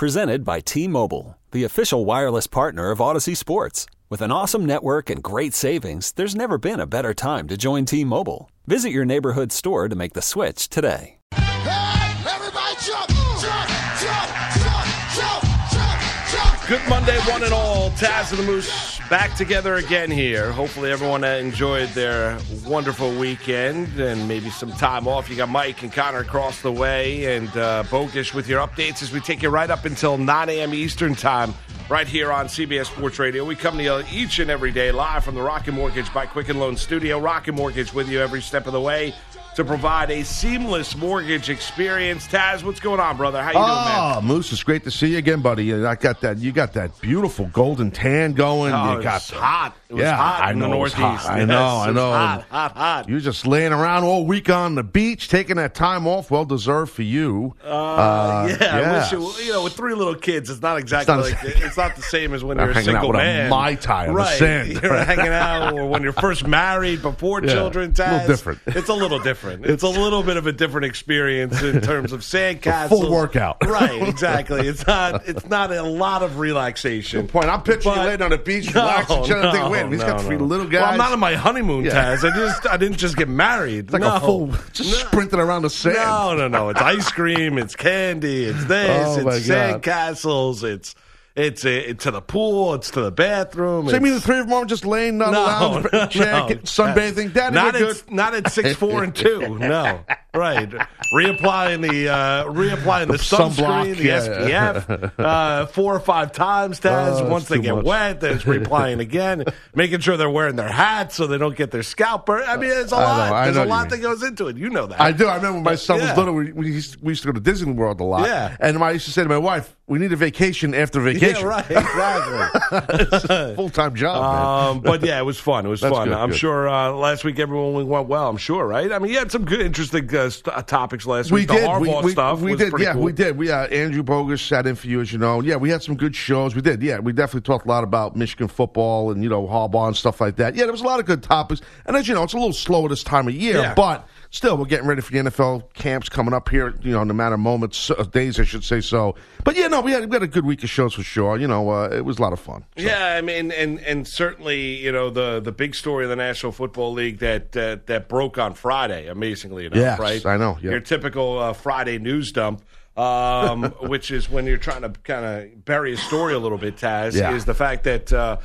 Presented by T Mobile, the official wireless partner of Odyssey Sports. With an awesome network and great savings, there's never been a better time to join T Mobile. Visit your neighborhood store to make the switch today. Everybody jump, jump, jump, jump, jump, jump, jump. Good Monday, one and all. Taz and the Moose back together again here. Hopefully, everyone enjoyed their wonderful weekend and maybe some time off. You got Mike and Connor across the way, and uh, with your updates as we take you right up until 9 a.m. Eastern Time, right here on CBS Sports Radio. We come to you each and every day live from the Rocket Mortgage by Quicken Loan Studio. Rocket Mortgage with you every step of the way to provide a seamless mortgage experience. Taz, what's going on, brother? How you doing, man? Oh, Moose, it's great to see you again, buddy. I got that. You got that beautiful golden tan going. Oh, you it got was hot. It was yeah, hot I in the know it Northeast. hot. I know, it I know. Hot, hot, hot. You're just laying around all week on the beach, taking that time off. Well deserved for you. Uh, yeah, I wish it, you know, with three little kids, it's not exactly not- like it's not the same as when you're a hanging out single with a man. Mai Tai on the right? sand. You're hanging out, or when you're first married before Yeah, children. a little different. It's a little different. It's a little bit of a different experience in terms of sandcastles. full workout. right? Exactly. It's not. It's not a lot of relaxation. Good point. I'm picturing you laying on the beach, No, relaxing, trying to think, no, wait, he's got no, three no. little guys. Well, I'm not on my honeymoon, Yeah. Taz. I just I didn't just get married. it's like no. a full, just No. sprinting around the sand. No, no, no. It's ice cream. It's candy. It's this. Oh, it's sandcastles. It's it's uh, to the pool. It's to the bathroom. So you mean the three of them are just laying on the no, lounge no, chair, no. sunbathing? Daddy, not at good. not at six four and two. No, right. Reapplying the uh, reapplying the, The sunblock, sunscreen, the yeah. SPF, uh, four or five times. Taz. Oh, Once they get much. wet, then it's reapplying again. Making sure they're wearing their hats so they don't get their scalp burnt. I mean, it's a I know, lot. I There's know a lot that goes into it. You know that. I do. I remember when my son Yeah. was little. We, we, used, we used to go to Disney World a lot. Yeah. And I used to say to my wife, "We need a vacation after vacation. Yeah, right. Exactly. Full time job, man. Um, but yeah, it was fun. It was That's fun. good, I'm good. sure uh, last week everyone went well. I'm sure, right? I mean, you had some good, interesting uh, st- topics last We week. did. The We, Harbaugh we, stuff we did. Yeah, cool. we did. We uh, Andrew Bogusch sat in for you, as you know. Yeah, we had some good shows. We did. Yeah, we definitely talked a lot about Michigan football and you know Harbaugh and stuff like that. Yeah, there was a lot of good topics. And as you know, it's a little slower this time of year, Yeah. but still, we're getting ready for the NFL camps coming up here. You know, in a matter of moments, uh, days, I should say. So, but yeah, no, we had we had a good week of shows for sure. You know, uh, it was a lot of fun. So. Yeah, I mean, and and certainly, you know, the the big story of the National Football League that uh, that broke on Friday, amazingly enough, Yes, right? I know, yeah. Your typical uh, Friday news dump. um, which is when you're trying to kind of bury a story a little bit, Taz, Yeah. is the fact that uh,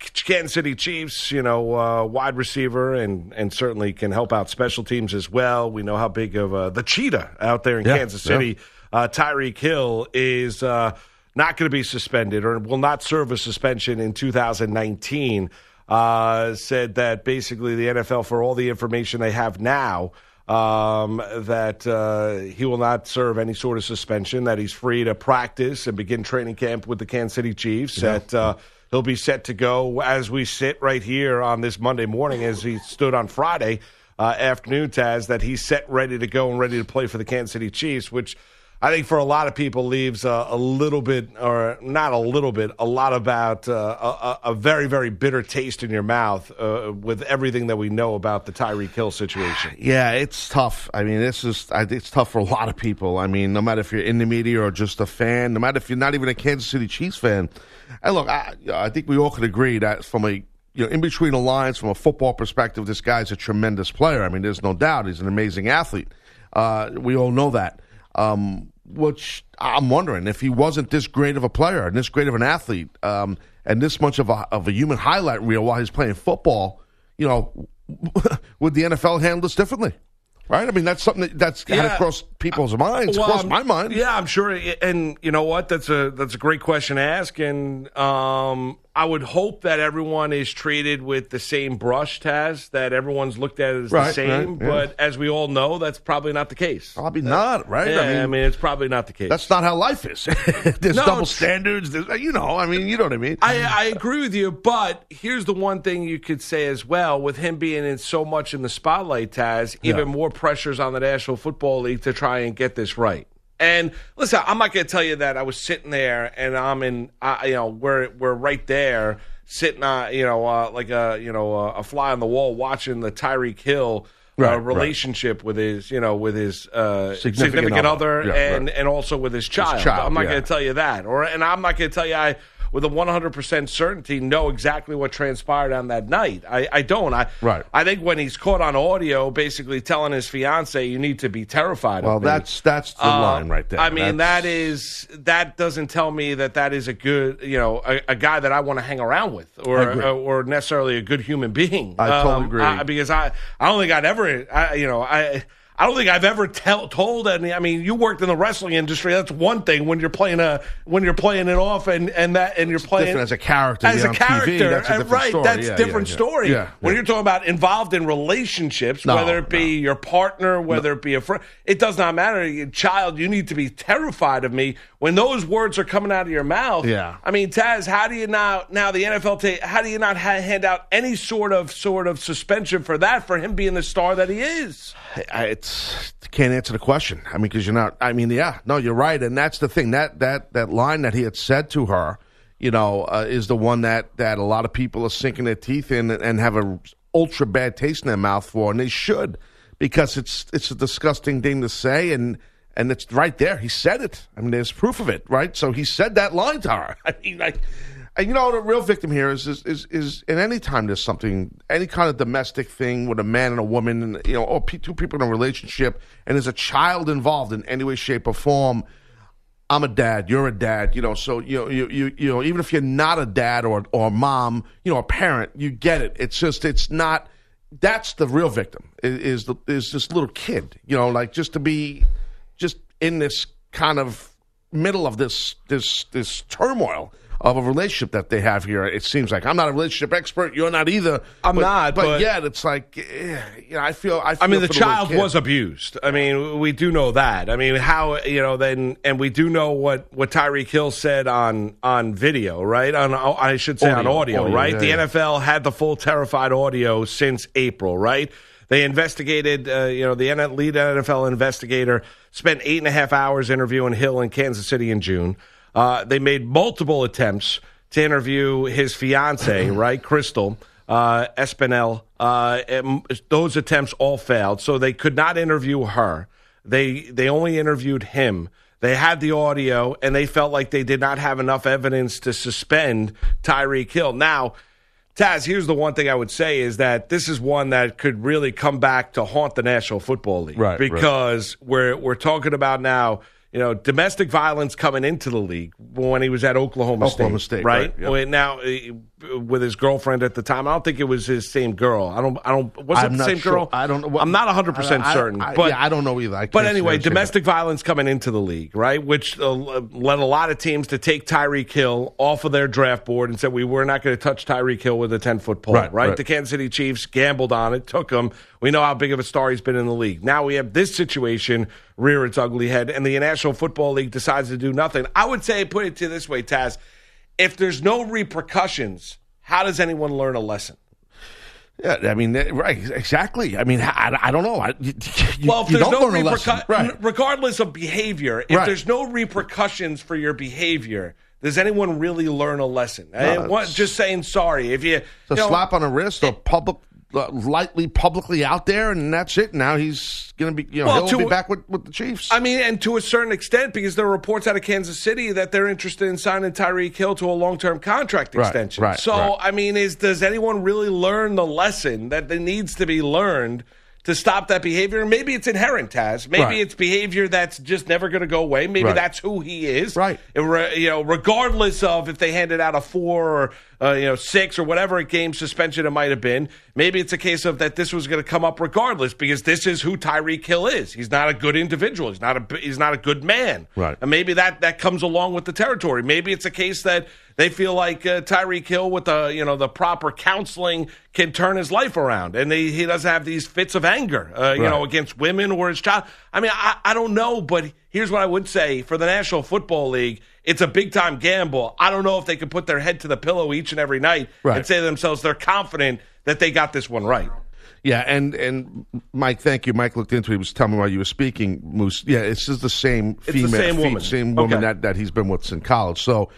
Kansas City Chiefs, you know, uh, wide receiver and, and certainly can help out special teams as well. We know how big of uh, the cheetah out there in Yeah, Kansas yeah. City. Uh, Tyreek Hill is uh, not going to be suspended or will not serve a suspension in 2019. Uh, said that basically the NFL, for all the information they have now, um, that uh, he will not serve any sort of suspension, that he's free to practice and begin training camp with the Kansas City Chiefs, that uh, he'll be set to go as we sit right here on this Monday morning, as he stood on Friday uh, afternoon, Taz, that he's set ready to go and ready to play for the Kansas City Chiefs, which I think for a lot of people leaves a, a little bit, or not a little bit, a lot about uh, a, a- a very, very bitter taste in your mouth uh, with everything that we know about the Tyreek Hill situation. Yeah, it's tough. I mean, this is it's tough for a lot of people. I mean, no matter if you're in the media or just a fan, no matter if you're not even a Kansas City Chiefs fan. And look, I, I think we all could agree that from a you know in between the lines, from a football perspective, this guy's a tremendous player. I mean, there's no doubt he's an amazing athlete. Uh, we all know that. Um, which I'm wondering if he wasn't this great of a player and this great of an athlete, um, and this much of a of a human highlight reel while he's playing football, you know, would the NFL handle this differently? Right? I mean, that's something that, that's Yeah. across people's minds, Well, my mind. Yeah, I'm sure. And you know what? That's a that's a great question to ask. And um, I would hope that everyone is treated with the same brush, Taz. That everyone's looked at as the same. right, yeah. But as we all know, that's probably not the case. Probably not, right? Yeah, I mean, it's probably not the case. that's not how life is. there's No, double standards. There's, uh, you know, I mean, you know what I mean. I, I agree with you, but here's the one thing you could say as well: with him being in so much in the spotlight, Taz, even Yeah. more pressures on the National Football League to try and get this right. And listen, I'm not going to tell you that I was sitting there and I'm in, uh, you know, we're we're right there sitting, uh, you know, uh, like a you know a, a fly on the wall watching the Tyreek Hill Right, uh, right. relationship with his, you know, with his uh, Significant significant, other. other, Yeah, and right. and also with his child. child, I'm not yeah. going to tell you that, or and I'm not going to tell you I. With a 100% certainty, know exactly what transpired on that night. I, I don't. I, Right. I think when he's caught on audio, basically telling his fiance, "You need to be terrified." Well, that's that's the Uh, line right there. I mean, That's- that is that doesn't tell me that that is a good, you know, a, a guy that I want to hang around with, or uh, or necessarily a good human being. Um, I totally agree. I- because I, I don't think I'd ever, I, you know, I. I don't think I've ever tell, told any. I mean, you worked in the wrestling industry. That's one thing when you're playing a when you're playing it off and and that and you're playing different as a character, as a on TV, character. that's a uh, right, story. that's Yeah, different yeah, yeah. story. Yeah, when you're talking about involved in relationships, No, whether it be your partner, whether it be a friend, it does not matter. Child, you need to be terrified of me when those words are coming out of your mouth. Yeah. I mean, Taz, how do you now now the NFL ta- how do you not ha- hand out any sort of sort of suspension for that for him being the star that he is? I, it's can't answer the question. I mean, because you're not. I mean, yeah, no, you're right, and that's the thing. That that that line that he had said to her, you know, uh, is the one that that a lot of people are sinking their teeth in and, and have a ultra bad taste in their mouth for, and they should, because it's it's a disgusting thing to say, and and it's right there. He said it. I mean, there's proof of it, right? So he said that line to her. I mean, like. And you know the real victim here is is is, is in any time there's something any kind of domestic thing with a man and a woman and you know or two people in a relationship and there's a child involved in any way shape or form I'm a dad you're a dad you know so you know you you, you know even if you're not a dad or or mom you know a parent you get it. It's just it's not that's the real victim is, is the is this little kid you know like just to be just in this kind of middle of this this this turmoil of a relationship that they have here. It seems like I'm not a relationship expert. You're not either. I'm but, not, But, but- yet, it's like eh, you know, I feel. I, feel I mean, the child was abused. I mean, we do know that. I mean, how you know then, and we do know what what Tyreek Hill said on on video, right? On I should say on Audio, audio, audio, right? yeah, the yeah. NFL had the full terrified audio since April, right? They investigated, uh, you know, the lead NFL investigator spent eight and a half hours interviewing Hill in Kansas City in June. Uh, they made multiple attempts to interview his fiance, right, Crystal uh, Espinal. Uh, those attempts all failed, so they could not interview her. They they only interviewed him. They had the audio, and they felt like they did not have enough evidence to suspend Tyreek Hill. Now, Taz, here's the one thing I would say is that this is one that could really come back to haunt the National Football League, Right, right. Because we're we're talking about now. You know, domestic violence coming into the league when he was at Oklahoma, Oklahoma State, right? right, yep. Now, uh, with his girlfriend at the time, I don't think it was his same girl. I don't. I don't. Was it I'm the same sure. girl? I don't know. what- I'm not 100 percent I- I- certain, I- but yeah, I don't know either. But anyway, domestic violence coming into the league, right? Which uh, led a lot of teams to take Tyreek Hill off of their draft board and said we were not going to touch Tyreek Hill with a 10 foot pole, Right, right, right. The Kansas City Chiefs gambled on it, took him. We know how big of a star he's been in the league. Now we have this situation rear its ugly head, and the National Football League decides to do nothing. I would say, put it to this way, Taz: if there's no repercussions, how does anyone learn a lesson? Yeah, I mean, right, exactly. I mean, I, I don't know. I, you, you- Well, if you there's no repercussions, right? regardless of behavior, if Right. there's no repercussions for your behavior, does anyone really learn a lesson? No, Eh, what, just saying sorry. If you, It's a know, slap on the wrist or public, uh, Uh, lightly publicly out there, and that's it. Now he's going to be, you know, Well, he'll be back with, with the Chiefs. I mean, and to a certain extent, because there are reports out of Kansas City that they're interested in signing Tyreek Hill to a long-term contract Right, extension. right, so, right. I mean, is does anyone really learn the lesson that there needs to be learned to stop that behavior? Maybe it's inherent, Taz. Maybe it's behavior that's just never going to go away. Maybe that's who he is. Right. Re- you know, regardless of if they handed out a four or uh, you know six or whatever game suspension it might have been, maybe it's a case of that this was going to come up regardless because this is who Tyreek Hill is. He's not a good individual. He's not a he's not a good man. Right. And maybe that that comes along with the territory. Maybe it's a case that they feel like uh, Tyreek Hill with the you know the proper counseling can turn his life around, and they, he doesn't have these fits of anger, uh, you Right. know, against women or his child. I mean, I, I don't know, but here's what I would say for the National Football League. It's a big time gamble. I don't know if they can put their head to the pillow each and every night Right. and say to themselves they're confident that they got this one right. Yeah, and and Mike, thank you. Mike looked into it. He was telling me while you were speaking, Moose. Yeah, it's just the same the female, same fe- woman. same woman Okay. that, that he's been with since college. So,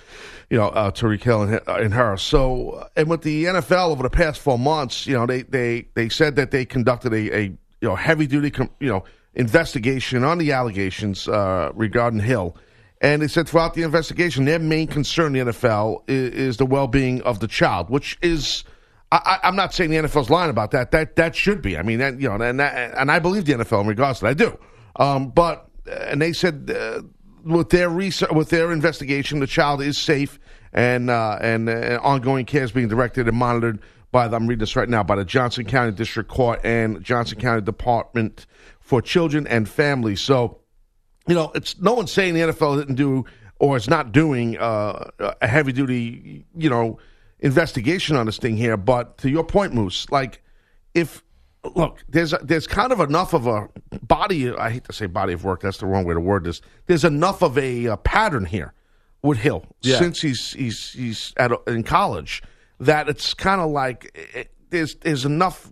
you know, uh, Tyreek Hill and, her- and her. So, and with the NFL over the past four months, you know, they they they said that they conducted a a, you know heavy duty com- you know investigation on the allegations uh, regarding Hill. And they said throughout the investigation, their main concern in the NFL is, is the well being of the child, which is. I, I'm not saying the NFL's lying about that. That that should be. I mean, that, you know, and that, and I believe the NFL in regards to that. I do. Um, but and they said uh, with their research, with their investigation, the child is safe and uh, and uh, ongoing care is being directed and monitored by the, I'm reading this right now by the Johnson County District Court and Johnson County Department for Children and Families. So, you know, it's no one's saying the NFL didn't do or is not doing uh, a heavy duty, you know, investigation on this thing here. But to your point, Moose, like if look, there's there's kind of enough of a body. I hate to say body of work. That's the wrong way to word this. There's enough of a, uh pattern here with Hill Yeah. since he's he's he's at in college that it's kind of like it, there's there's enough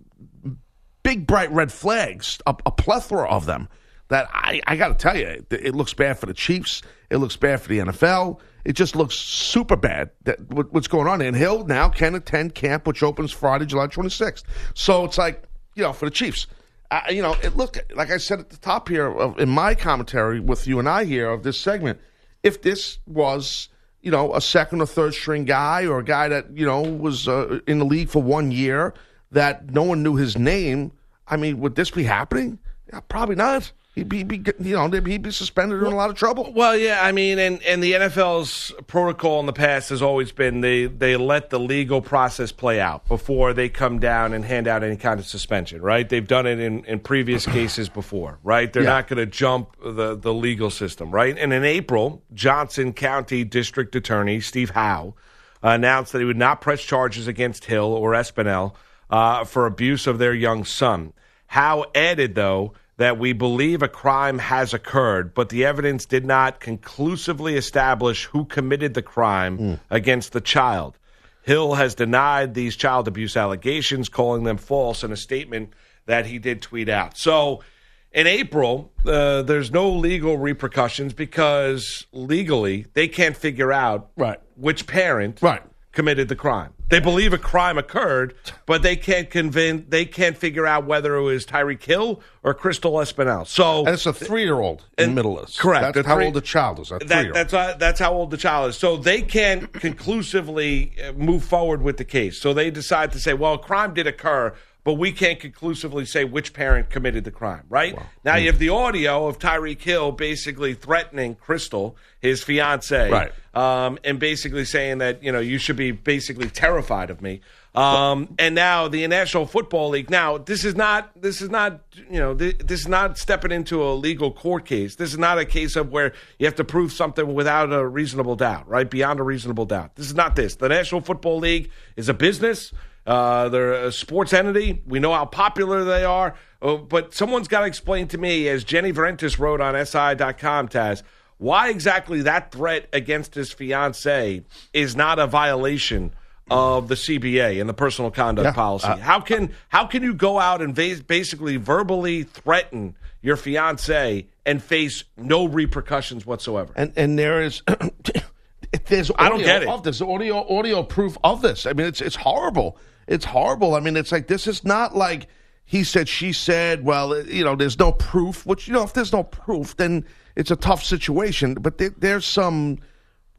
big bright red flags, a, a plethora of them. That I, I got to tell you, it, it looks bad for the Chiefs. It looks bad for the NFL. It just looks super bad. That what, what's going on? And Hill now can attend camp, which opens Friday, July 26th. So it's like you know for the Chiefs. I, you know, it look like I said at the top here of, in my commentary with you and I here of this segment. If this was you know a second or third string guy or a guy that you know was uh, in the league for one year that no one knew his name, I mean, would this be happening? Yeah, probably not. He'd be, be you know he'd be suspended or in a lot of trouble. Well, yeah, I mean, and, and the NFL's protocol in the past has always been they, they let the legal process play out before they come down and hand out any kind of suspension, right? They've done it in, in previous cases before, right? They're Yeah. not going to jump the, the legal system, right? And in April, Johnson County District Attorney Steve Howe announced that he would not press charges against Hill or Espinal uh, for abuse of their young son. Howe added, though, that we believe a crime has occurred, but the evidence did not conclusively establish who committed the crime against the child. Hill has denied these child abuse allegations, calling them false in a statement that he did tweet out. So, in April, uh, there's no legal repercussions because legally they can't figure out Right. which parent Right. Committed the crime. They believe a crime occurred, but they can't convince they can't figure out whether it was Tyreek Hill or Crystal Espinal. So And it's a three year old in middle of correct. That's The how old the child is. Three that, that's uh, that's how old the child is. So they can't conclusively uh, move forward with the case. So they decide to say, well, a crime did occur, but we can't conclusively say which parent committed the crime. Right now, you have the audio of Tyreek Hill basically threatening Crystal, his fiance, Right. um, and basically saying that you know you should be basically terrified of me. Um, and now the National Football League. Now this is not this is not you know th- this is not stepping into a legal court case. This is not a case of where you have to prove something without a reasonable doubt, right? Beyond a reasonable doubt. This is not this. The National Football League is a business. Uh, they're a sports entity. We know how popular they are. Uh, but someone's got to explain to me, as Jenny Vrentas wrote on SI.com, Taz, why exactly that threat against his fiance is not a violation of the CBA and the personal conduct Yeah, policy. uh, how can how can you go out and va- basically verbally threaten your fiance and face no repercussions whatsoever? and and there is there's audio I don't get it. of this audio audio proof of this. I mean, it's it's horrible. It's horrible. I mean, it's like this is not like he said, she said. Well, you know, there's no proof. Which you know, if there's no proof, then it's a tough situation. But there, there's some.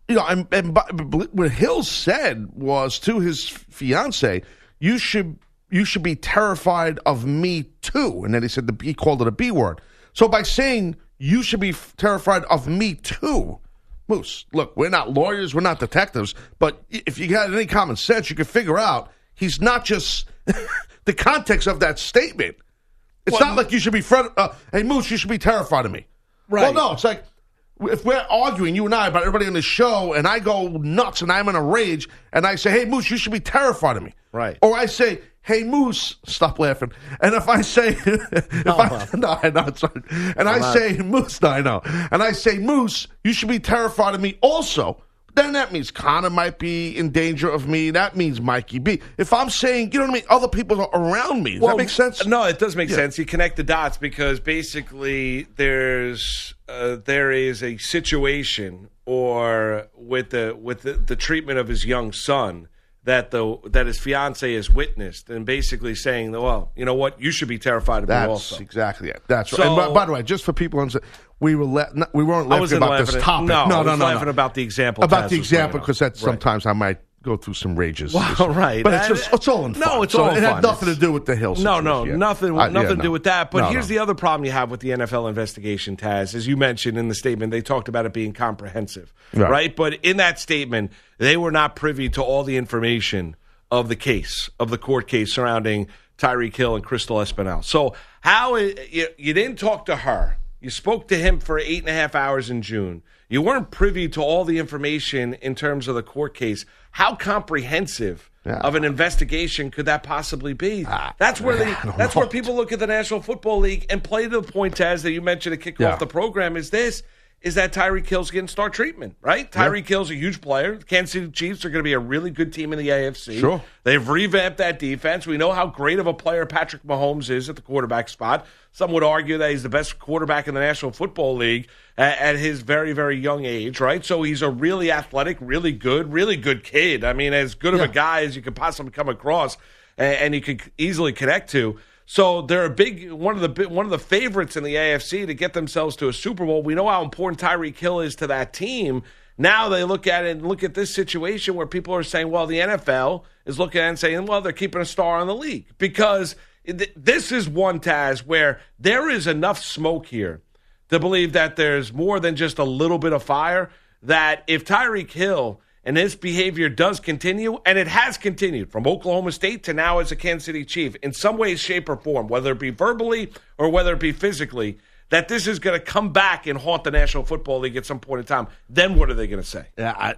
You know, and, and what Hill said was to his fiance, "You should you should be terrified of me too." And then he said the he called it a B word. So by saying you should be terrified of me too, Moose. Look, we're not lawyers, we're not detectives, but if you got any common sense, you can figure out he's not just the context of that statement. It's not like you should be fret. Uh, hey, Moose, you should be terrified of me. Right. Well, no, it's like if we're arguing, you and I, about everybody on the show, and I go nuts and I'm in a rage, and I say, "Hey, Moose, you should be terrified of me." Right. Or I say, "Hey, Moose, stop laughing." And if I say, if I, no, I know it's right. And I say, Moose, no, I know. And I say, Moose, you should be terrified of me also. Then that means Connor might be in danger of me. That means Mikey B. If I'm saying, you know what I mean, other people are around me. Does that make sense? No, it does make sense. You connect the dots because basically there's uh, there is a situation or with the with the, the treatment of his young son that the that his fiance has witnessed, and basically saying, "Well, you know what? You should be terrified of me also." exactly it. That's So- right. And by, by the way, just for people, we were le- no, we weren't laughing about laughing this at- topic. no, no, no, was no, laughing no. about the example About the example because that Right. sometimes I might go through some rages. Well, right. But it's just it's all in No, fun. it's so all it in had fun. nothing It's- to do with the Hill. No, no, situation. nothing, uh, yeah, nothing to no. do with that. But No, here's no. the other problem you have with the NFL investigation, Taz. As you mentioned in the statement, they talked about it being comprehensive, Right. right? But in that statement, they were not privy to all the information of the case, of the court case surrounding Tyreek Hill and Crystal Espinal. So how you, you didn't talk to her? You spoke to him for eight and a half hours in June. You weren't privy to all the information in terms of the court case. How comprehensive Yeah. of an investigation could that possibly be? Ah, that's where I they, that's know. where people look at the National Football League and play to the point, as that you mentioned to kick Yeah. off the program. Is this? Is that Tyreek Hill's getting star treatment, right? Tyreek Hill's a huge player. The Kansas City Chiefs are going to be a really good team in the AFC. Sure. They've revamped that defense. We know how great of a player Patrick Mahomes is at the quarterback spot. Some would argue that he's the best quarterback in the National Football League at, at his very, very young age, right? So he's a really athletic, really good, really good kid. I mean, as good of a guy as you could possibly come across, and, and you could easily connect to. So they're a big one of the one of the favorites in the AFC to get themselves to a Super Bowl. We know how important Tyreek Hill is to that team. Now they look at it and look at this situation where people are saying, well, the NFL is looking and saying, well, they're keeping a star on the league because th- this is one Taz where there is enough smoke here to believe that there's more than just a little bit of fire. That if Tyreek Hill and his behavior does continue, and it has continued from Oklahoma State to now as a Kansas City Chief, in some way, shape, or form, whether it be verbally or whether it be physically, that this is going to come back and haunt the National Football League at some point in time, then what are they going to say? Yeah, I,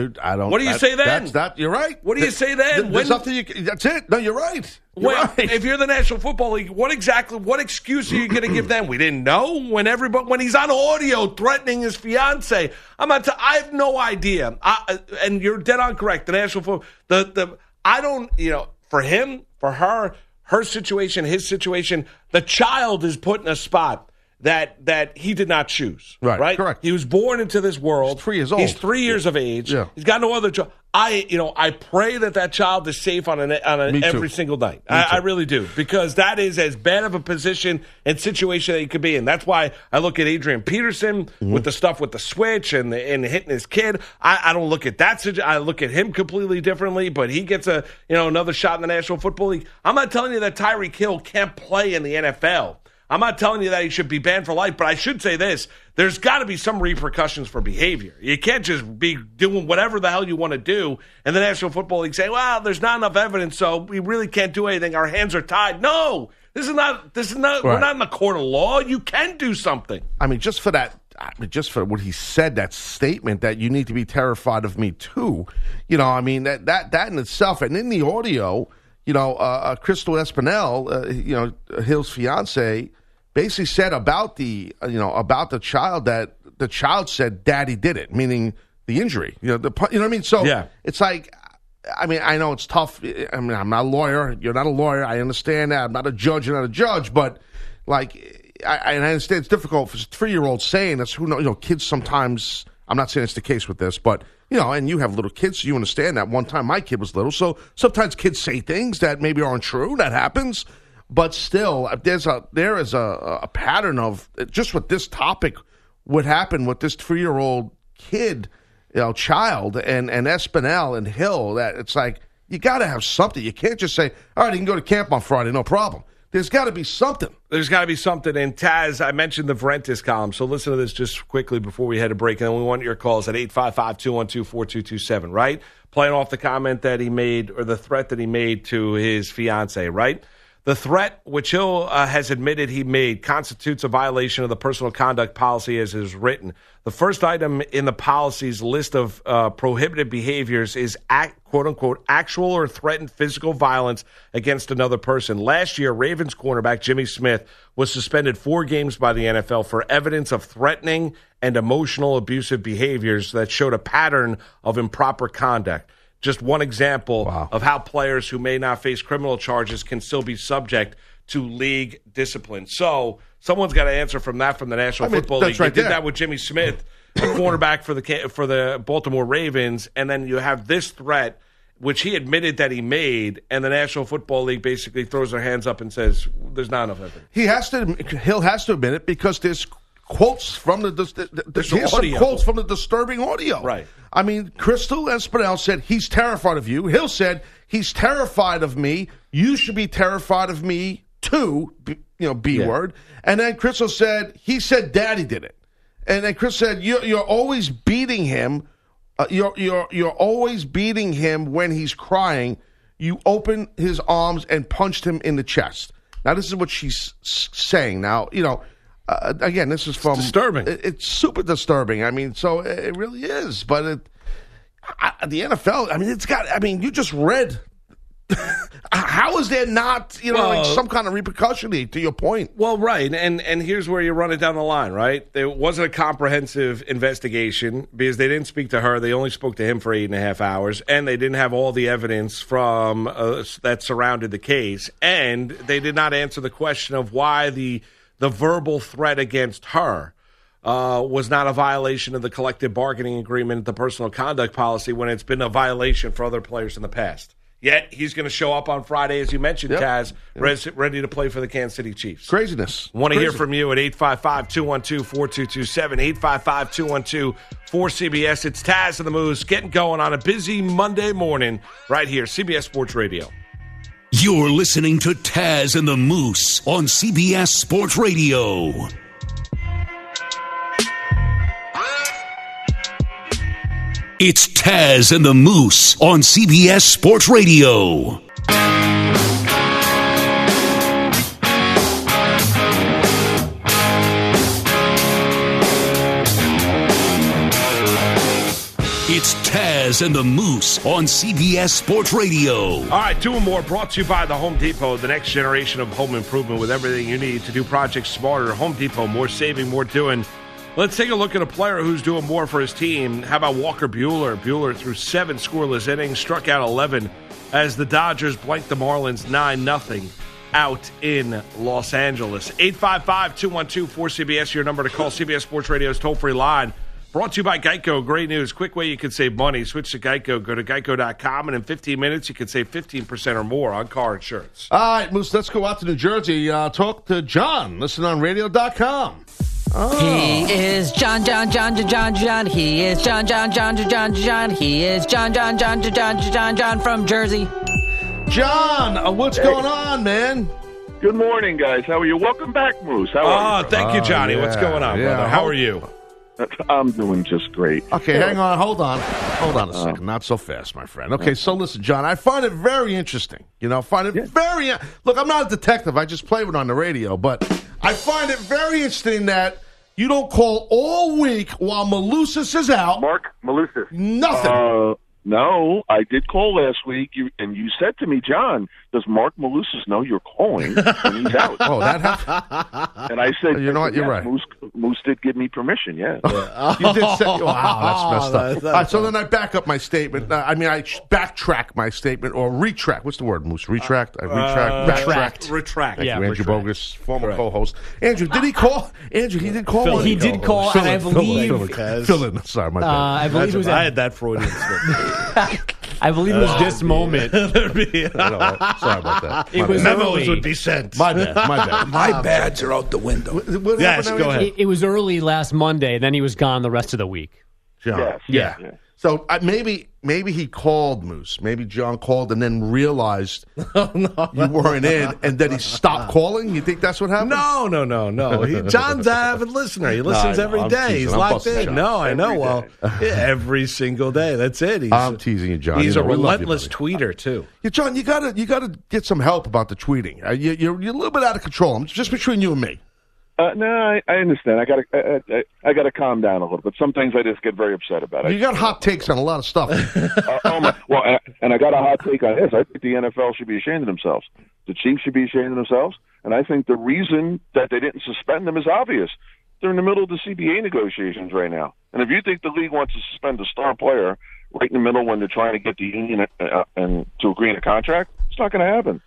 dude, I don't. What do you that- say then? That's that. You're right. What do you say then? Th- When- There's nothing you. That's it. No, you're right. You're Well, right. if you're the National Football League, what exactly, what excuse are you going to give them? We didn't know when everybody when he's on audio threatening his fiance. I'm not. T- I have no idea. I, uh, and you're dead on correct. The National Football, the the I don't. You know, for him, for her, her situation, his situation, the child is put in a spot. That that he did not choose, Right, Right, correct. He was born into this world. He's three years old. He's three years of age. Yeah. He's got no other job. I, you know, I pray that that child is safe on an on a, every single night. I, I really do because that is as bad of a position and situation that he could be in. That's why I look at Adrian Peterson Mm-hmm. with the stuff with the switch and the, and hitting his kid. I, I don't look at that. I look at him completely differently. But he gets a you know another shot in the National Football League. I'm not telling you that Tyreek Hill can't play in the NFL. I'm not telling you that he should be banned for life, but I should say this. There's got to be some repercussions for behavior. You can't just be doing whatever the hell you want to do, and the National Football League say, well, there's not enough evidence, so we really can't do anything. Our hands are tied. No, this is not, this is not, we're not in the court of law. You can do something. I mean, just for that, I mean, just for what he said, that statement that you need to be terrified of me too. You know, I mean that that that in itself, and in the audio, you know, uh, uh, Crystal Espinal, uh, you know, Hill's fiance, basically said about the uh, you know about the child that the child said, "Daddy did it," meaning the injury. You know, the you know what I mean. So Yeah. it's like. I mean, I know it's tough. I mean, I'm not a lawyer. You're not a lawyer. I understand that. I'm not a judge. You're not a judge. But like, I, and I understand it's difficult for a three year olds saying this. Who know? You know, kids sometimes. I'm not saying it's the case with this, but you know, and you have little kids, so you understand that. One time, my kid was little, so sometimes kids say things that maybe aren't true. That happens, but still, uh, there's a there is a, a pattern of uh, just what this topic would happen with this three year old kid, you know, child, and and Espinal and Hill. That it's like you got to have something. You can't just say, "All right, you can go to camp on Friday, no problem." There's got to be something. There's got to be something. And Taz, I mentioned the Vrentas column. So listen to this just quickly before we head to break. And we want your calls at 855 212 4227, right? Playing off the comment that he made or the threat that he made to his fiance, right? The threat, which Hill uh, has admitted he made, constitutes a violation of the personal conduct policy as is written. The first item in the policy's list of uh, prohibited behaviors is act, quote unquote actual or threatened physical violence against another person. Last year, Ravens cornerback Jimmy Smith was suspended four games by the NFL for evidence of threatening and emotional abusive behaviors that showed a pattern of improper conduct. Just one example of how players who may not face criminal charges can still be subject to league discipline. So someone's got to answer from that from the National I mean, Football League. right they did there. that with Jimmy Smith, a cornerback for the for the Baltimore Ravens, and then you have this threat. which he admitted that he made, and the National Football League basically throws their hands up and says, "There's not enough evidence." He has to. Hill has to admit it because there's quotes from the, the, the here's some quotes from the disturbing audio. Right. I mean, Crystal Espinal said he's terrified of you. Hill said he's terrified of me. You should be terrified of me too. B, you know, B word. And then Crystal said he said Daddy did it. And then Chris said you're, you're always beating him. Uh, you're you're you're always beating him when he's crying. You open his arms and punched him in the chest. Now this is what she's saying. Now you know. Uh, again, this is from disturbing. it- it's super disturbing. I mean, so it it really is. But it, I, the NFL. I mean, it's got. I mean, you just read. How is there not, you know, like some kind of repercussion to your point? Well, right, and and here's where you run it down the line, right? There wasn't a comprehensive investigation because they didn't speak to her; they only spoke to him for eight and a half hours, and they didn't have all the evidence from uh, that surrounded the case, and they did not answer the question of why the the verbal threat against her. Uh, was not a violation of the collective bargaining agreement, the personal conduct policy, when it's been a violation for other players in the past. Yet he's going to show up on Friday, as you mentioned, Yep. Taz, res- ready to play for the Kansas City Chiefs. Craziness. Want to hear from you at 855 212 4227, 855 212 4CBS. It's Taz and the Moose getting going on a busy Monday morning right here, CBS Sports Radio. You're listening to Taz and the Moose on CBS Sports Radio. It's Taz and the Moose on CBS Sports Radio. Taz and the Moose on CBS Sports Radio. All right, two more brought to you by the Home Depot, the next generation of home improvement with everything you need to do projects smarter. Home Depot, more saving, more doing. Let's take a look at a player who's doing more for his team. How about Walker Buehler? Buehler threw seven scoreless innings, struck out 11 as the Dodgers blanked the Marlins 9 0 out in Los Angeles. 855 212 4CBS, your number to call CBS Sports Radio's toll free line. Brought to you by Geico. Great news. Quick way you can save money. Switch to Geico. Go to geico.com, and in 15 minutes, you can save 15% or more on car insurance. All right, Moose, let's go out to New Jersey. Uh, talk to John. Listen on radio.com. He is John, John, John, John, John, John. He is John, John, John, John, John, John. He is John, John, John, John, John, John, John from Jersey. John, uh, what's going on, man? Good morning, guys. How are you? Welcome back, Moose. How are Oh, thank you, Johnny. yeah, What's going on, yeah. brother? How How- are you? I'm doing just great. Okay, hang on. Hold on. Hold on a uh. second. Not so fast, my friend. Okay, uh. so listen, John, I find it very interesting. You know, I find it very. Uh, look, I'm not a detective. I just play it on the radio, but I find it very interesting that you don't call all week while Malusis is out. Mark Malusis. Nothing. Uh, no, I did call last week, you, and you said to me, John, does Mark Malusis know you're calling when he's out? oh, that happened. And I said, You know what? You're "Yes, right." Moose, Moose did give me permission, yeah. You did say, wow, that's messed up. All right, so then I back up my statement. Uh, I mean, I backtrack my statement or retract. What's the word, Moose? Retract? I retract. Uh, backtract. Retract. Thank Yeah, you, Andrew retract. Bogusch, former co-host. Andrew, did he call? Andrew, he did call. one? He did call, Fill and I in, fill in, believe, fill in, uh, fill in. Sorry, my bad. I believe it was. I had that Freudian slip. I believe it was this moment. There'd be- I know. Sorry about that. It My was bad. Memos early. would be sent. my bad. My bad. My bads are out the window. What- what Yes, go ahead. It, it was early last Monday. Then he was gone the rest of the week. John? Yes. Yeah. Yeah. So uh, maybe maybe he called Moose. Maybe John called and then realized you weren't in, and then he stopped calling. You think that's what happened? No, no, no, no. He, John's an avid listener. He listens know. every I'm day. teasing. He's I'm locked in. John. No, I know. Every Well, yeah, every single day. That's it. He's, I'm teasing you, John. he's You a know, we love you, relentless tweeter too. Yeah, John, you gotta you gotta get some help about the tweeting. Uh, you, you're you're a little bit out of control. I'm just between you and me. Uh, no, I, I understand. I got to I, I, I got to calm down a little bit. Some things I just get very upset about. You got hot takes on a lot of stuff. Uh, oh my! Well, and I, and I got a hot take on this. I think the NFL should be ashamed of themselves. The Chiefs should be ashamed of themselves, and I think the reason that they didn't suspend them is obvious. They're in the middle of the CBA negotiations right now, and if you think the league wants to suspend a star player right in the middle when they're trying to get the union uh, uh, and to agree on a contract, it's not going to happen.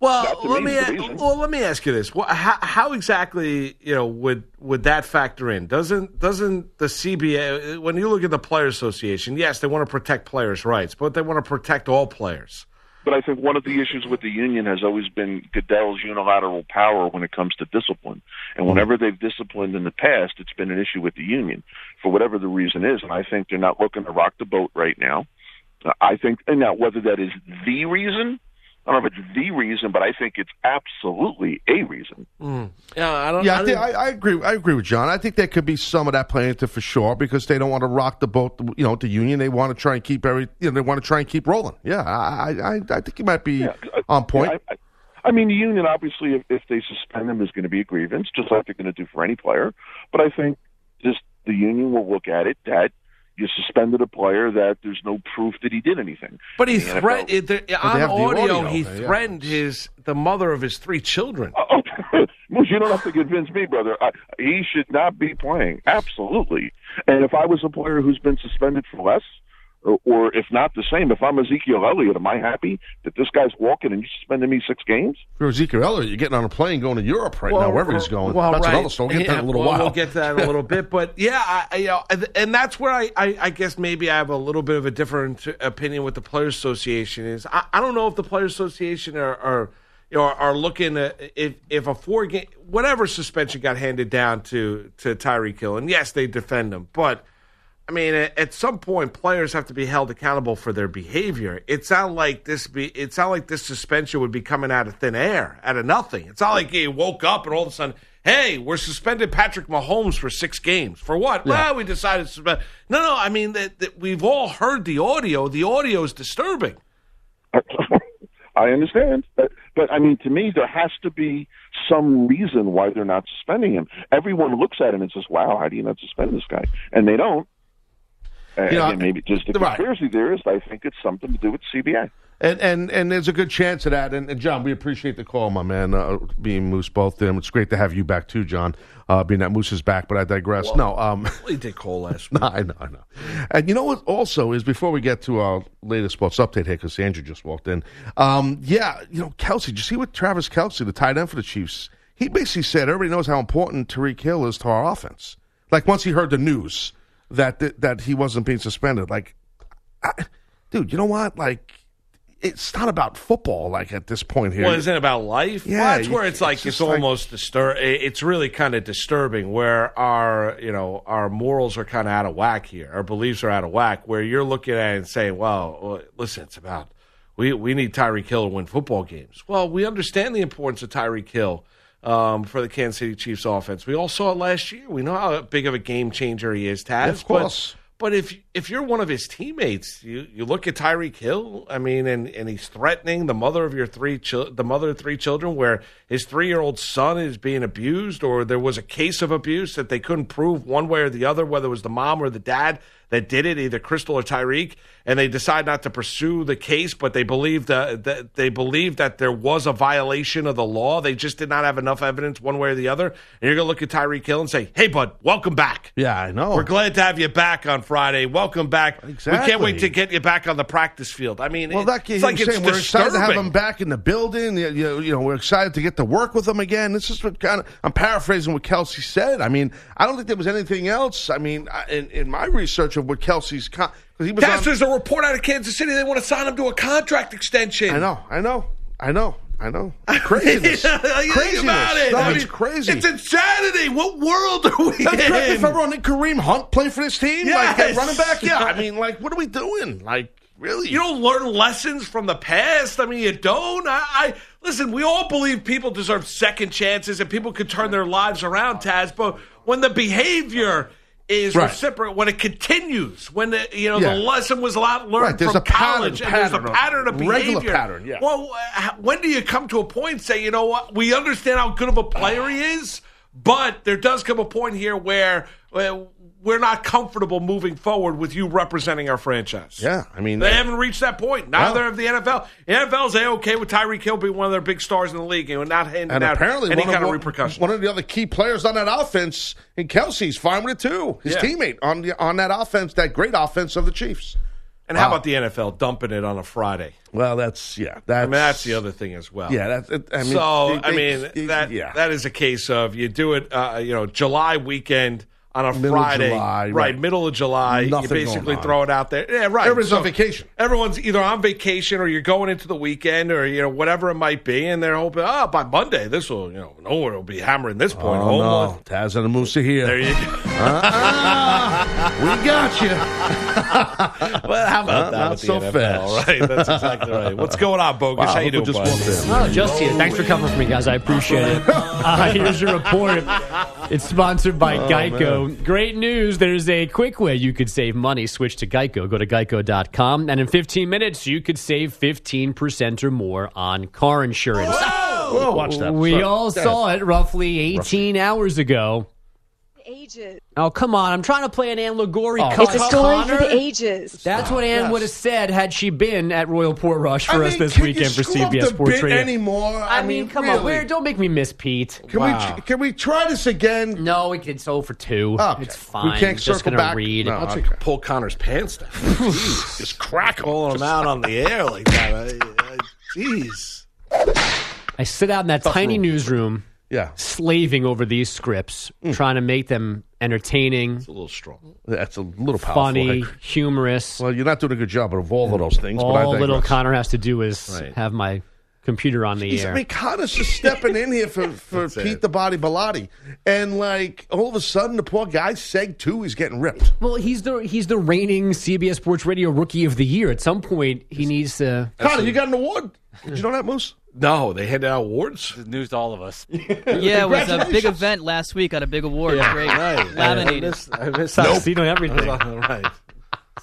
Well, let me me is the reason. well let me ask you this: well, how, how exactly you know would would that factor in? Doesn't doesn't the CBA when you look at the Players Association? Yes, they want to protect players' rights, but they want to protect all players. But I think one of the issues with the union has always been Goodell's unilateral power when it comes to discipline. And whenever they've disciplined in the past, it's been an issue with the union for whatever the reason is. And I think they're not looking to rock the boat right now. Uh, I think, and now whether that is the reason, I don't know if it's the reason, but I think it's absolutely a reason. Mm. Yeah, I don't. Yeah, I, I think, don't- I, I agree. I agree with John. I think there could be some of that playing into for sure because they don't want to rock the boat. You know, the union. They want to try and keep every. You know, they want to try and keep rolling. Yeah, I, I, I- I think you might be Yeah, on point. yeah, I, I, I mean, the union obviously, if, if they suspend him, is going to be a grievance, just like they're going to do for any player. But I think just the union will look at it that you suspended a player that there's no proof that he did anything. but he threatened they on audio. audio, he yeah. threatened his the mother of his three children. Oh, oh Moose, you don't have to convince me, brother. I, he should not be playing. Absolutely. And if I was a player who's been suspended for less, or, or if not the same, if I'm Ezekiel Elliott, am I happy that this guy's walking and you suspended me six games? For Ezekiel Elliott, you're getting on a plane going to Europe right now, wherever he's going. Well, that's right. another story. We'll get to that in a little well, while. We'll get that in a little bit, but yeah, I, I, you know, and- and that's where I, I, I guess maybe I have a little bit of a different opinion with the Players Association. Is I, I don't know if the Players Association are, are you know are looking at if if a four game whatever suspension got handed down to to Tyreek Hill, and yes, they defend him, but. I mean, at, some point, players have to be held accountable for their behavior. It sounded like this be. It sounded like this suspension would be coming out of thin air, out of nothing. It's not like he woke up and all of a sudden, hey, we're suspended Patrick Mahomes for six games for what? Well, we decided to suspend. No, no. I mean that, that we've all heard the audio. The audio is disturbing. I understand, but, but I mean, to me, there has to be some reason why they're not suspending him. Everyone looks at him and says, "Wow, how do you not suspend this guy?" And they don't. And You know, again, maybe just a right. conspiracy theorist. I think it's something to do with CBA. And and and there's a good chance of that. And, and John, we appreciate the call, my man. Uh, being Moose, both them. It's great to have you back too, John. Uh, being that Moose is back, but I digress. no, um, Well, he did call last week. no, I know, I know. And you know what? Also, is before we get to our latest sports update here, because Andrew just walked in. Um, yeah, you know, Kelce. Did you see what Travis Kelce, the tight end for the Chiefs? He basically said everybody knows how important Tyreek Hill is to our offense. Like once he heard the news that that, that he wasn't being suspended, like, I, dude, you know what? Like, it's not about football. Like at this point here, Well, isn't it about life? Yeah, well, that's where it's like it's it's, just like- almost disturb. It's really kind of disturbing where our you know our morals are kind of out of whack here. Our beliefs are out of whack. Where you're looking at it and saying, "Well, well, listen, it's about we we need Tyreek Hill to win football games." Well, we understand the importance of Tyreek Hill. Um, for the Kansas City Chiefs offense, we all saw it last year. We know how big of a game changer he is, Taz. Of course. But, but if if you're one of his teammates, you, you look at Tyreek Hill. I mean, and, and he's threatening the mother of your three chil- the mother of three children, where his three year old son is being abused, or there was a case of abuse that they couldn't prove one way or the other, whether it was the mom or the dad that did it, either Crystal or Tyreek, and they decide not to pursue the case, but they believe that, that they believe that there was a violation of the law. They just did not have enough evidence one way or the other. And you're gonna look at Tyreek Hill and say, "Hey, bud, welcome back." yeah, I know. We're glad to have you back on Friday. Welcome back. We can't wait to get you back on the practice field. I mean, Well, that it's like I'm it's saying, we're excited to have disturbing. him back in the building. You, you, know, we're excited to get to work with him again. This is what kind of I'm paraphrasing what Kelce said. I mean, I don't think there was anything else. I mean, in, in my research of what Kelce's because he was That's on, there's a report out of Kansas City. They want to sign him to a contract extension. I know, I know, I know, I know. Craziness, think craziness. about it. No, I it's crazy. It's insanity. What world are we That's correct. in? If everyone did Kareem Hunt play for this team, like Yes. at running back, yeah. I mean, like, what are we doing? Like, really? You don't learn lessons from the past. I mean, you don't. I, I listen. We all believe people deserve second chances and people could turn their lives around, Taz. But when the behavior is Right. reciprocal, when it continues, when the you know Yeah. the lesson was a lot learned Right, there's from a pattern- college, and there's a pattern of- pattern of regular behavior. pattern, yeah. Well, uh, when do you come to a point and say, you know what, we understand how good of a player he is, but there does come a point here where. uh, we're not comfortable moving forward with you representing our franchise. Yeah, I mean, They haven't reached that point. Neither No. have the NFL. The NFL's a okay with Tyreek Hill being one of their big stars in the league and not handing And out apparently, any one kind of, of, repercussions. One of the other key players on that offense, and Kelce's fine with it too. His Yeah. teammate on the on that offense, that great offense of the Chiefs. And how about the NFL dumping it on a Friday? Well, that's yeah. That's I mean, that's the other thing as well. Yeah, that's. I mean, so they- I mean they- that yeah. that is a case of you do it, uh, you know, July weekend on a Middle of Friday, July, right, right. Middle of July. Nothing you basically going on. throw it out there. Yeah, right. Everyone's on vacation. Everyone's either on vacation or you're going into the weekend or you know whatever it might be, and they're hoping, oh, by Monday this will, you know, no one will be hammering this point Oh home. no, Taz and the Moose are here. There you go. we got you. Well, how about Uh, that not so NFL, fast. right? That's exactly right. What's going on, Bogusch? Wow, How you look doing, who just walked in. Oh, just here. Thanks for covering for me, guys. I appreciate it. Uh, here's your report. It's sponsored by Geico. Great news. There's a quick way you could save money. Switch to Geico. Go to geico.com. And in 15 minutes, you could save 15% or more on car insurance. Whoa, watch that. We Sorry. all Go saw it roughly 18 hours ago. Ages. Oh, come on. I'm trying to play an Ann Liguori Oh. It's a story for the ages. That's what Ann Yes. would have said had she been at Royal Portrush for I us mean, this weekend for CBS the Sports Radio. anymore? I, mean, come on, really. where, don't make me miss Pete. Can Wow. we can we try this again? No, we can. So for two, Okay. it's fine. We can't Just circle gonna back? read. No. Why don't Okay. pull Connor's pants down? Jeez, just crack pulling him out on the air like that. I- I- Jeez. I sit out in that tiny room. newsroom, Yeah, slaving over these scripts, Hmm. trying to make them entertaining, It's a little strong. that's a little powerful. funny, humorous. Well, you're not doing a good job of all of those things. but I All little. Connor has to do is Right. have my computer on the He's, air. I mean, Connor's just stepping in here for, for Pete it. the Body Bilotti. And, like, all of a sudden, the poor guy, Seg 2, he's getting ripped. well, he's the he's the reigning CBS Sports Radio Rookie of the Year. At some point, he needs to. Connor, you got an award. Did you know that, Moose? No, they handed out awards. news to all of us. yeah, it was a big event last week. Got a big award. Great, laminated. I missed, I missed Stop stealing everything. right.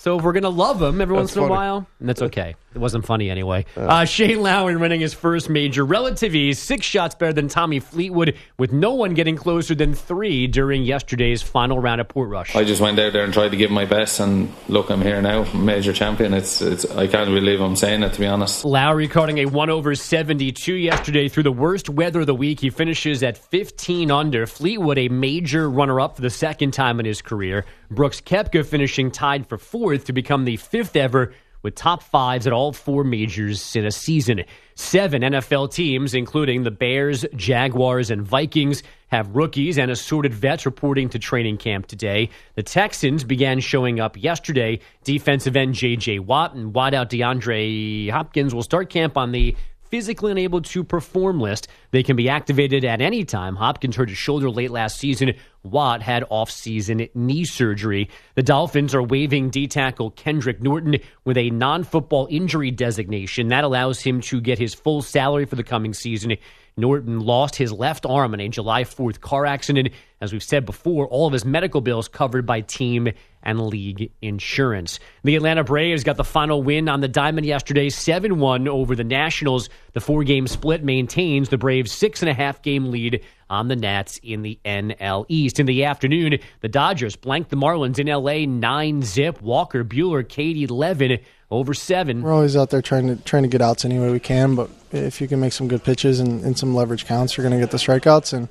So if we're gonna love him every once That's in a funny. while, and that's okay. It wasn't funny anyway. Uh, Shane Lowry winning his first major, relative ease, six shots better than Tommy Fleetwood, with no one getting closer than three during yesterday's final round at Portrush. I just went out there and tried to give my best, and look, I'm here now, major champion. It's, it's, I can't believe I'm saying it to be honest. Lowry recording a 1 over 72 yesterday through the worst weather of the week. He finishes at 15 under. Fleetwood, a major runner up for the second time in his career. Brooks Koepka finishing tied for fourth to become the fifth ever with top fives at all four majors in a season. Seven NFL teams, including the Bears, Jaguars, and Vikings, have rookies and assorted vets reporting to training camp today. The Texans began showing up yesterday. Defensive end J.J. Watt and wideout DeAndre Hopkins will start camp on the physically unable to perform list. They can be activated at any time. Hopkins hurt his shoulder late last season. Watt had off-season knee surgery. The Dolphins are waiving D-tackle Kendrick Norton with a non-football injury designation. That allows him to get his full salary for the coming season. Norton lost his left arm in a July 4th car accident. As we've said before, all of his medical bills covered by team and league insurance. The Atlanta Braves got the final win on the diamond yesterday, 7 1 over the Nationals. The four game split maintains the Braves' six and a half game lead on the Nats in the NL East. In the afternoon, the Dodgers blanked the Marlins in LA 9 zip. Walker, Buehler, Katie, Levin over 7. We're always out there trying to trying to get outs any way we can, but if you can make some good pitches and, and some leverage counts, you're going to get the strikeouts. And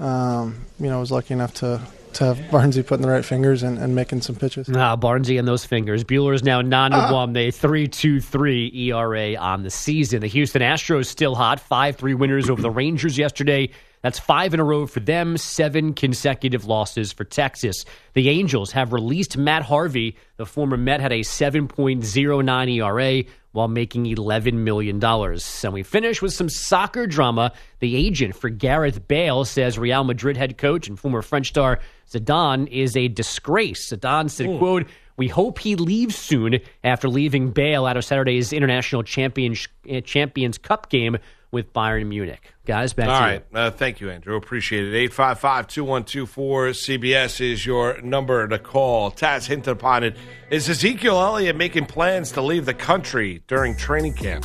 um, you know, I was lucky enough to to have Barnsey putting the right fingers and, and making some pitches. Ah, Barnesy and those fingers. Buehler is now 9 to 1. They 3 2 3 ERA on the season. The Houston Astros still hot. 5 3 winners over the Rangers yesterday. That's five in a row for them, seven consecutive losses for Texas. The Angels have released Matt Harvey. The former Met had a 7.09 ERA while making $11 million. And we finish with some soccer drama. The agent for Gareth Bale says Real Madrid head coach and former French star Zidane is a disgrace. Zidane said, quote, we hope he leaves soon after leaving Bale out of Saturday's International Champions, uh, Champions Cup game with Bayern Munich. Guys, back All to right. Uh, thank you, Andrew. Appreciate it. 855 2124 CBS is your number to call. Taz hinted upon it. Is Ezekiel Elliott making plans to leave the country during training camp?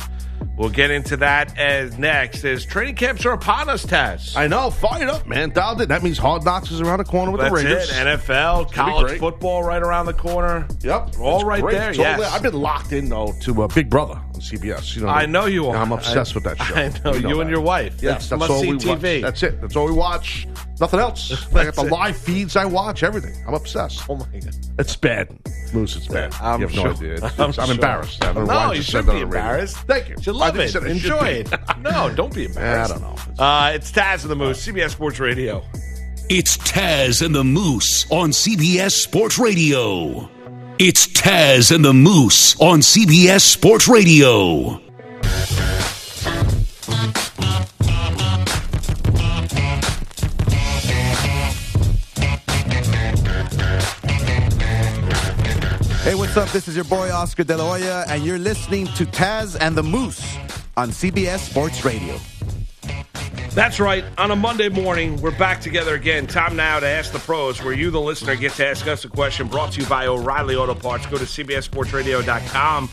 We'll get into that as next as training camps are upon us, Taz. I know. Fired up, man. Dialed it. That means Hard Knocks is around the corner with That's the Raiders. it. NFL, be college football right around the corner. Yep. All It's right great. there, It's all yes. I've been locked in, though, to uh, Big Brother on CBS. You know, I know you are. I'm obsessed I- with that show. I know, you and your wife. Yes, That's that's all we must-see watch. That's it. That's all we watch. Nothing else. I got the it. live feeds. I watch everything. I'm obsessed. Oh my god. It's bad, Moose. It's bad. I'm you have sure. no idea. It's- I'm it's- I'm, sure. embarrassed. I don't know No, why you should said be on the radio. embarrassed. Thank you. You should love it. Enjoy it. No, don't be embarrassed. I don't know. Uh, it's Taz and the Moose, CBS Sports Radio. It's Taz and the Moose on CBS Sports Radio. It's Taz and the Moose on CBS Sports Radio. Hey, what's up? This is your boy Oscar De La Hoya, and you're listening to Taz and the Moose on CBS Sports Radio. That's right. On a Monday morning, we're back together again. Time now to ask the pros, where you, the listener, get to ask us a question. Brought to you by O'Reilly Auto Parts. Go to cbssportsradio.com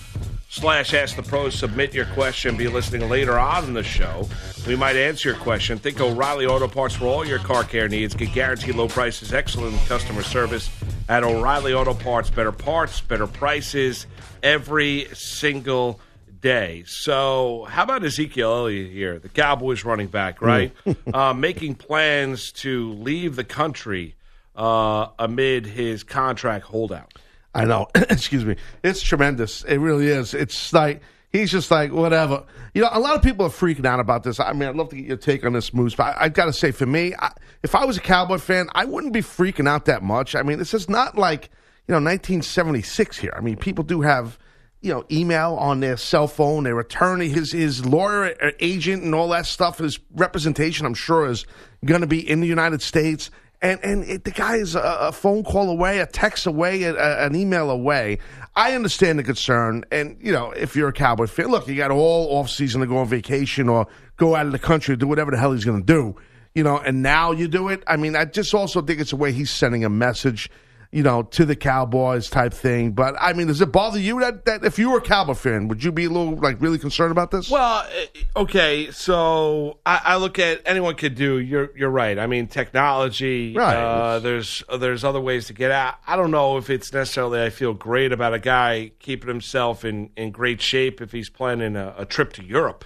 slash ask the pros. Submit your question. Be listening later on in the show. We might answer your question. Think O'Reilly Auto Parts for all your car care needs. Get guaranteed low prices, excellent customer service at O'Reilly Auto Parts. Better parts, better prices every single day. So, how about Ezekiel Elliott here, the Cowboys running back, right? uh, making plans to leave the country uh, amid his contract holdout. I know. Excuse me. It's tremendous. It really is. It's like he's just like whatever. You know, a lot of people are freaking out about this. I mean, I'd love to get your take on this, Moose. But I, I got to say, for me, I, if I was a Cowboy fan, I wouldn't be freaking out that much. I mean, this is not like you know 1976 here. I mean, people do have you know email on their cell phone. Their attorney, his his lawyer, uh, agent, and all that stuff. His representation, I'm sure, is going to be in the United States. And and it, the guy is a, a phone call away, a text away, a, a- an email away. I understand the concern, and you know if you're a Cowboy fan, look, you got all off season to go on vacation or go out of the country, do whatever the hell he's going to do, you know. And now you do it. I mean, I just also think it's a way he's sending a message, you know, to the Cowboys type thing. But I mean, does it bother you that that if you were a Cowboy fan, would you be a little like really concerned about this? Well, eh, okay, so I, I look at anyone could do. You're you're right. I mean, technology. Right. Uh, there's there's other ways to get out. I don't know if it's necessarily. I feel great about a guy keeping himself in, in great shape if he's planning a, a trip to Europe.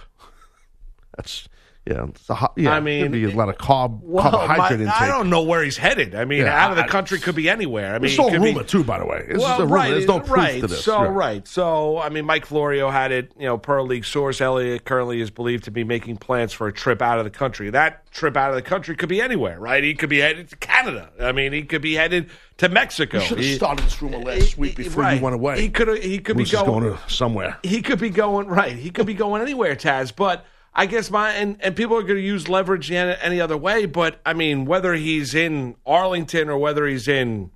That's yeah. It's a, yeah I mean, could be a lot of carb Well, carbohydrate my- intake. I don't know where he's headed. I mean, Yeah, out of the I- country could be anywhere. I mean, It's all it could be- rumor too, by the way. This well, is a rumor. right, There's no proof right. to this. So Yeah. right. So I mean, Mike Florio had it. You know, per league source, Elliott currently is believed to be making plans for a trip out of the country. That trip out of the country could be anywhere, right? He could be headed to Canada. I mean, he could be headed to Mexico. You should have He- started this rumor last week before right. you went away. He could. He could Moose be going, going somewhere. He could be going right. He could be going anywhere, Taz. But I guess my and, and people are going to use leverage any, any other way. But I mean, whether he's in Arlington or whether he's in,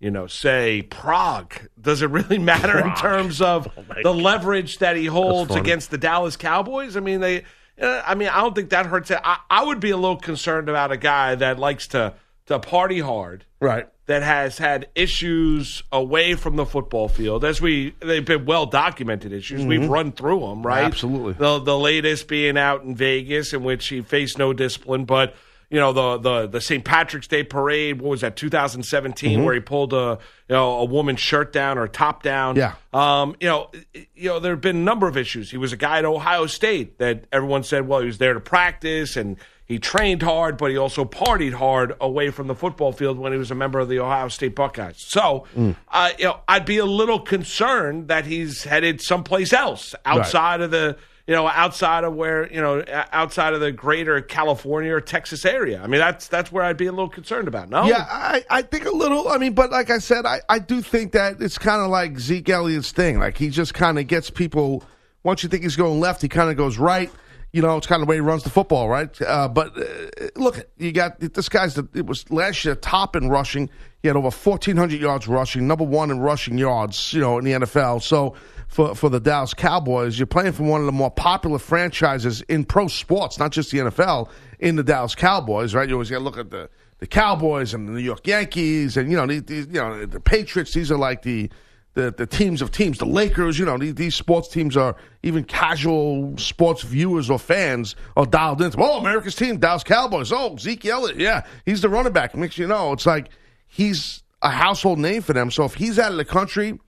you know, say Prague, does it really matter in terms of Oh, the God. leverage that he holds against the Dallas Cowboys? I mean, they. uh, I mean, I don't think that hurts. it. I, I would be a little concerned about a guy that likes to to party hard Right. that has had issues away from the football field, as we they've been well documented issues. We've run through them, right? Mm-hmm. Absolutely. The the latest being out in Vegas, in which he faced no discipline, but you know the the the St. Patrick's Day parade. What was that? 2017, Mm-hmm. where he pulled a you know a woman's shirt down or top down. Yeah. Um, you know, you know, there have been a number of issues. He was a guy at Ohio State that everyone said, well, he was there to practice and he trained hard, but he also partied hard away from the football field when he was a member of the Ohio State Buckeyes. So, uh, you know, I'd be a little concerned that he's headed someplace else outside of the. You know, outside of where you know, outside of the greater California or Texas area. I mean, that's that's where I'd be a little concerned about. No, Yeah, I, I think a little. I mean, but like I said, I, I do think that it's kind of like Zeke Elliott's thing. Like he just kind of gets people. Once you think he's going left, he kind of goes right. You know, it's kind of the way he runs the football, right? Uh, but uh, look, you got this guy's. The, it was last year top in rushing. He had over fourteen hundred yards rushing, number one in rushing yards. You know, in the NFL. So for for the Dallas Cowboys, you're playing for one of the more popular franchises in pro sports, not just the NFL. In the Dallas Cowboys, right? You always got to look at the the Cowboys and the New York Yankees, and you know, these, these, you know, the Patriots. These are like the the, the teams of teams. The Lakers, you know, these, these sports teams are even casual sports viewers or fans are dialed into. Oh, America's team, Dallas Cowboys. Oh, Zeke Elliott, yeah, he's the running back. Makes you know it's like he's a household name for them. So if he's out of the country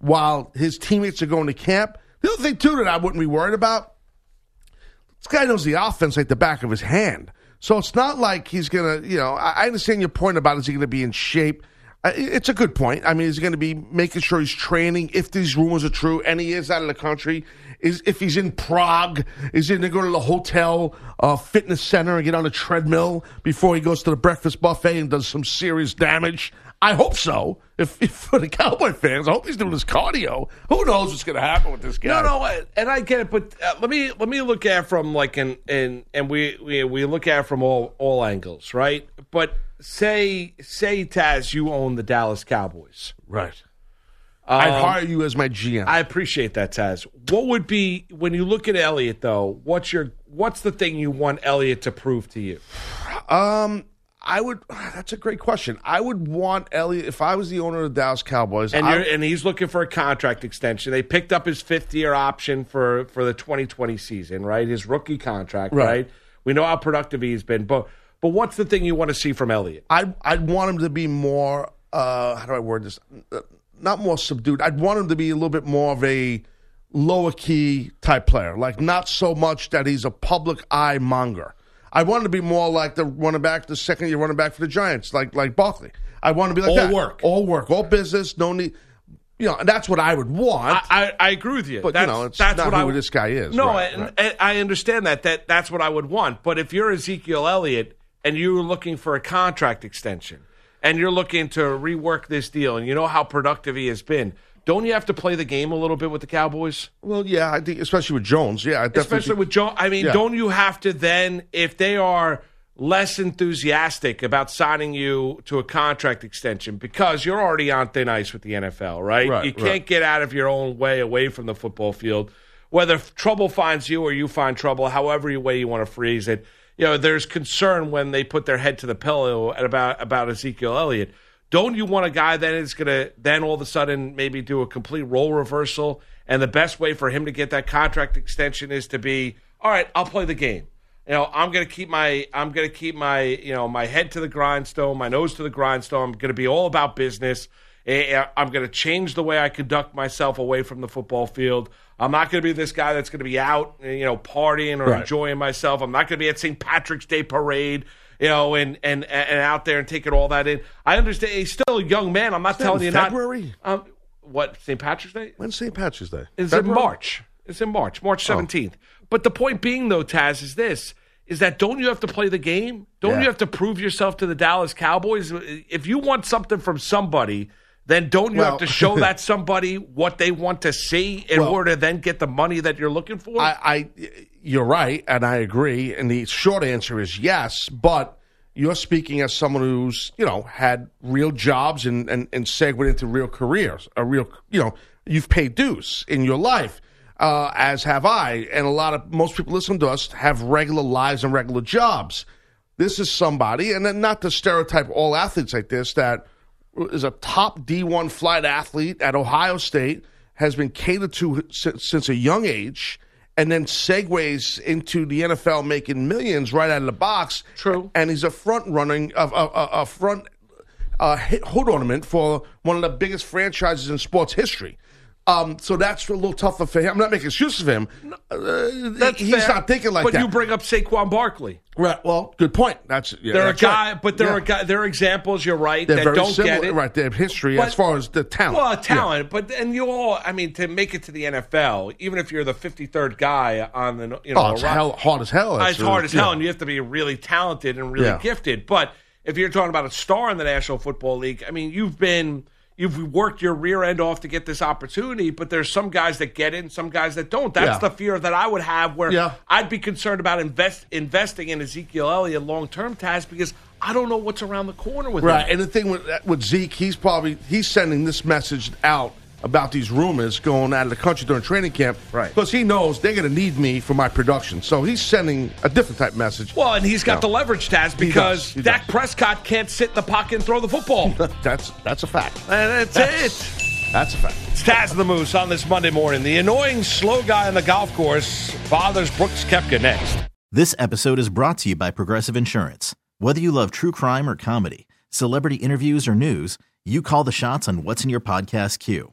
while his teammates are going to camp, The other thing too that I wouldn't be worried about. This guy knows the offense like the back of his hand. So it's not like he's gonna. You know, I I understand your point about is he going to be in shape. It's a good point. I mean, is he going to be making sure he's training if these rumors are true, and he is out of the country? Is if he's in Prague, is he going to go to the hotel uh, fitness center and get on a treadmill before he goes to the breakfast buffet and does some serious damage? I hope so. If, if for the Cowboy fans, I hope he's doing his cardio. Who knows what's going to happen with this guy? No, no, and I get it, but uh, let me let me look at from like an and and we, we we look at from all all angles, right? But say say Taz, you own the Dallas Cowboys, right? Um, I'd hire you as my GM. I appreciate that, Taz. What would be when you look at Elliott though? What's your what's the thing you want Elliott to prove to you? Um, I would. That's a great question. I would want Elliott if I was the owner of the Dallas Cowboys. And I- and he's looking for a contract extension. They picked up his fifth year option for for the 2020 season, right? His rookie contract, Right. right? We know how productive he's been, but but what's the thing you want to see from Elliott? I'd I'd want him to be more. Uh, how do I word this? Uh, Not more subdued. I'd want him to be a little bit more of a lower key type player, like not so much that he's a public eye monger. I want him to be more like the running back, the second year running back for the Giants, like like Barkley. I want to be like All that. work. all work, all business. No need. You know, and that's what I would want. I, I agree with you, But, you that's, know, it's that's not what who I, this guy is. No, Right, and, right. and I understand that. That that's what I would want. But if you're Ezekiel Elliott and you're looking for a contract extension and you're looking to rework this deal, and you know how productive he has been, don't you have to play the game a little bit with the Cowboys? well, yeah, I think especially with Jones. Yeah, I definitely especially with Jones. I mean, Yeah. don't you have to then, if they are less enthusiastic about signing you to a contract extension because you're already on thin ice with the NFL, right? Right, you can't right. get out of your own way away from the football field. Whether trouble finds you or you find trouble, however you way you want to phrase it, you know, there's concern when they put their head to the pillow about about Ezekiel Elliott. Don't you want a guy that is going to then all of a sudden maybe do a complete role reversal? And the best way for him to get that contract extension is to be, all right, I'll play the game. You know, I'm going to keep my I'm going to keep my you know my head to the grindstone, my nose to the grindstone. I'm going to be all about business. Eh, I'm going to change the way I conduct myself away from the football field. I'm not going to be this guy that's going to be out, eh, you know, partying or Right. enjoying myself. I'm not going to be at St. Patrick's Day parade, you know, and and and out there and taking all that in. I understand he's still a young man. I'm not that telling in you February? not. Um, what St. Patrick's Day? When's St. Patrick's Day? It's in March. It's in March, March Oh. 17th. But the point being, though, Taz, is this: is that don't you have to play the game? Don't Yeah. you have to prove yourself to the Dallas Cowboys? If you want something from somebody, then don't you Well- have to show that somebody what they want to see in Well- order to then get the money that you're looking for? I, I, you're right, and I agree. And the short answer is yes, but you're speaking as someone who's you know had real jobs and and, and segued into real careers, a real you know you've paid dues in your life. Uh, as have I, and a lot of most people listening to us have regular lives and regular jobs. This is somebody, and then not to stereotype all athletes like this, that is a top D1 flight athlete at Ohio State, has been catered to since, since a young age, and then segues into the NFL making millions right out of the box. True. And he's a front running, a, a, a- front uh, hood ornament for one of the biggest franchises in sports history. Um, so that's a little tougher for him. I'm not making excuses for him. Uh, he's fair, not thinking like but that. But you bring up Saquon Barkley. right. Well, good point. That's yeah, There are that's right. guy, but there Yeah. are guy, there are examples. You're right They're that don't similar, get it. right? They have history But- as far as the talent. Well, Yeah. talent, but and you all, I mean, to make it to the NFL, even if you're the 53rd guy on the, you know, Oh, it's hell, hard as hell. That's, it's hard as hell, and you have to be really talented and really Yeah. gifted. But if you're talking about a star in the National Football League, I mean, you've been you've worked your rear end off to get this opportunity. But there's some guys that get in, some guys that don't. That's Yeah. the fear that I would have. Where Yeah. I'd be concerned about invest investing in Ezekiel Elliott long term, Taz, because I don't know what's around the corner with Right, him. and the thing with with Zeke, he's probably he's sending this message out about these rumors going out of the country during training camp, Right. Because he knows they're going to need me for my production, so he's sending a different type message. Well, and he's got No. the leverage, Taz, He because does, he Dak does. Prescott can't sit in the pocket and throw the football. that's that's a fact. and that's it. That's a fact. It's Taz the Moose on this Monday morning. The annoying slow guy on the golf course bothers Brooks Koepka next. This episode is brought to you by Progressive Insurance. Whether you love true crime or comedy, celebrity interviews or news, you call the shots on what's in your podcast queue.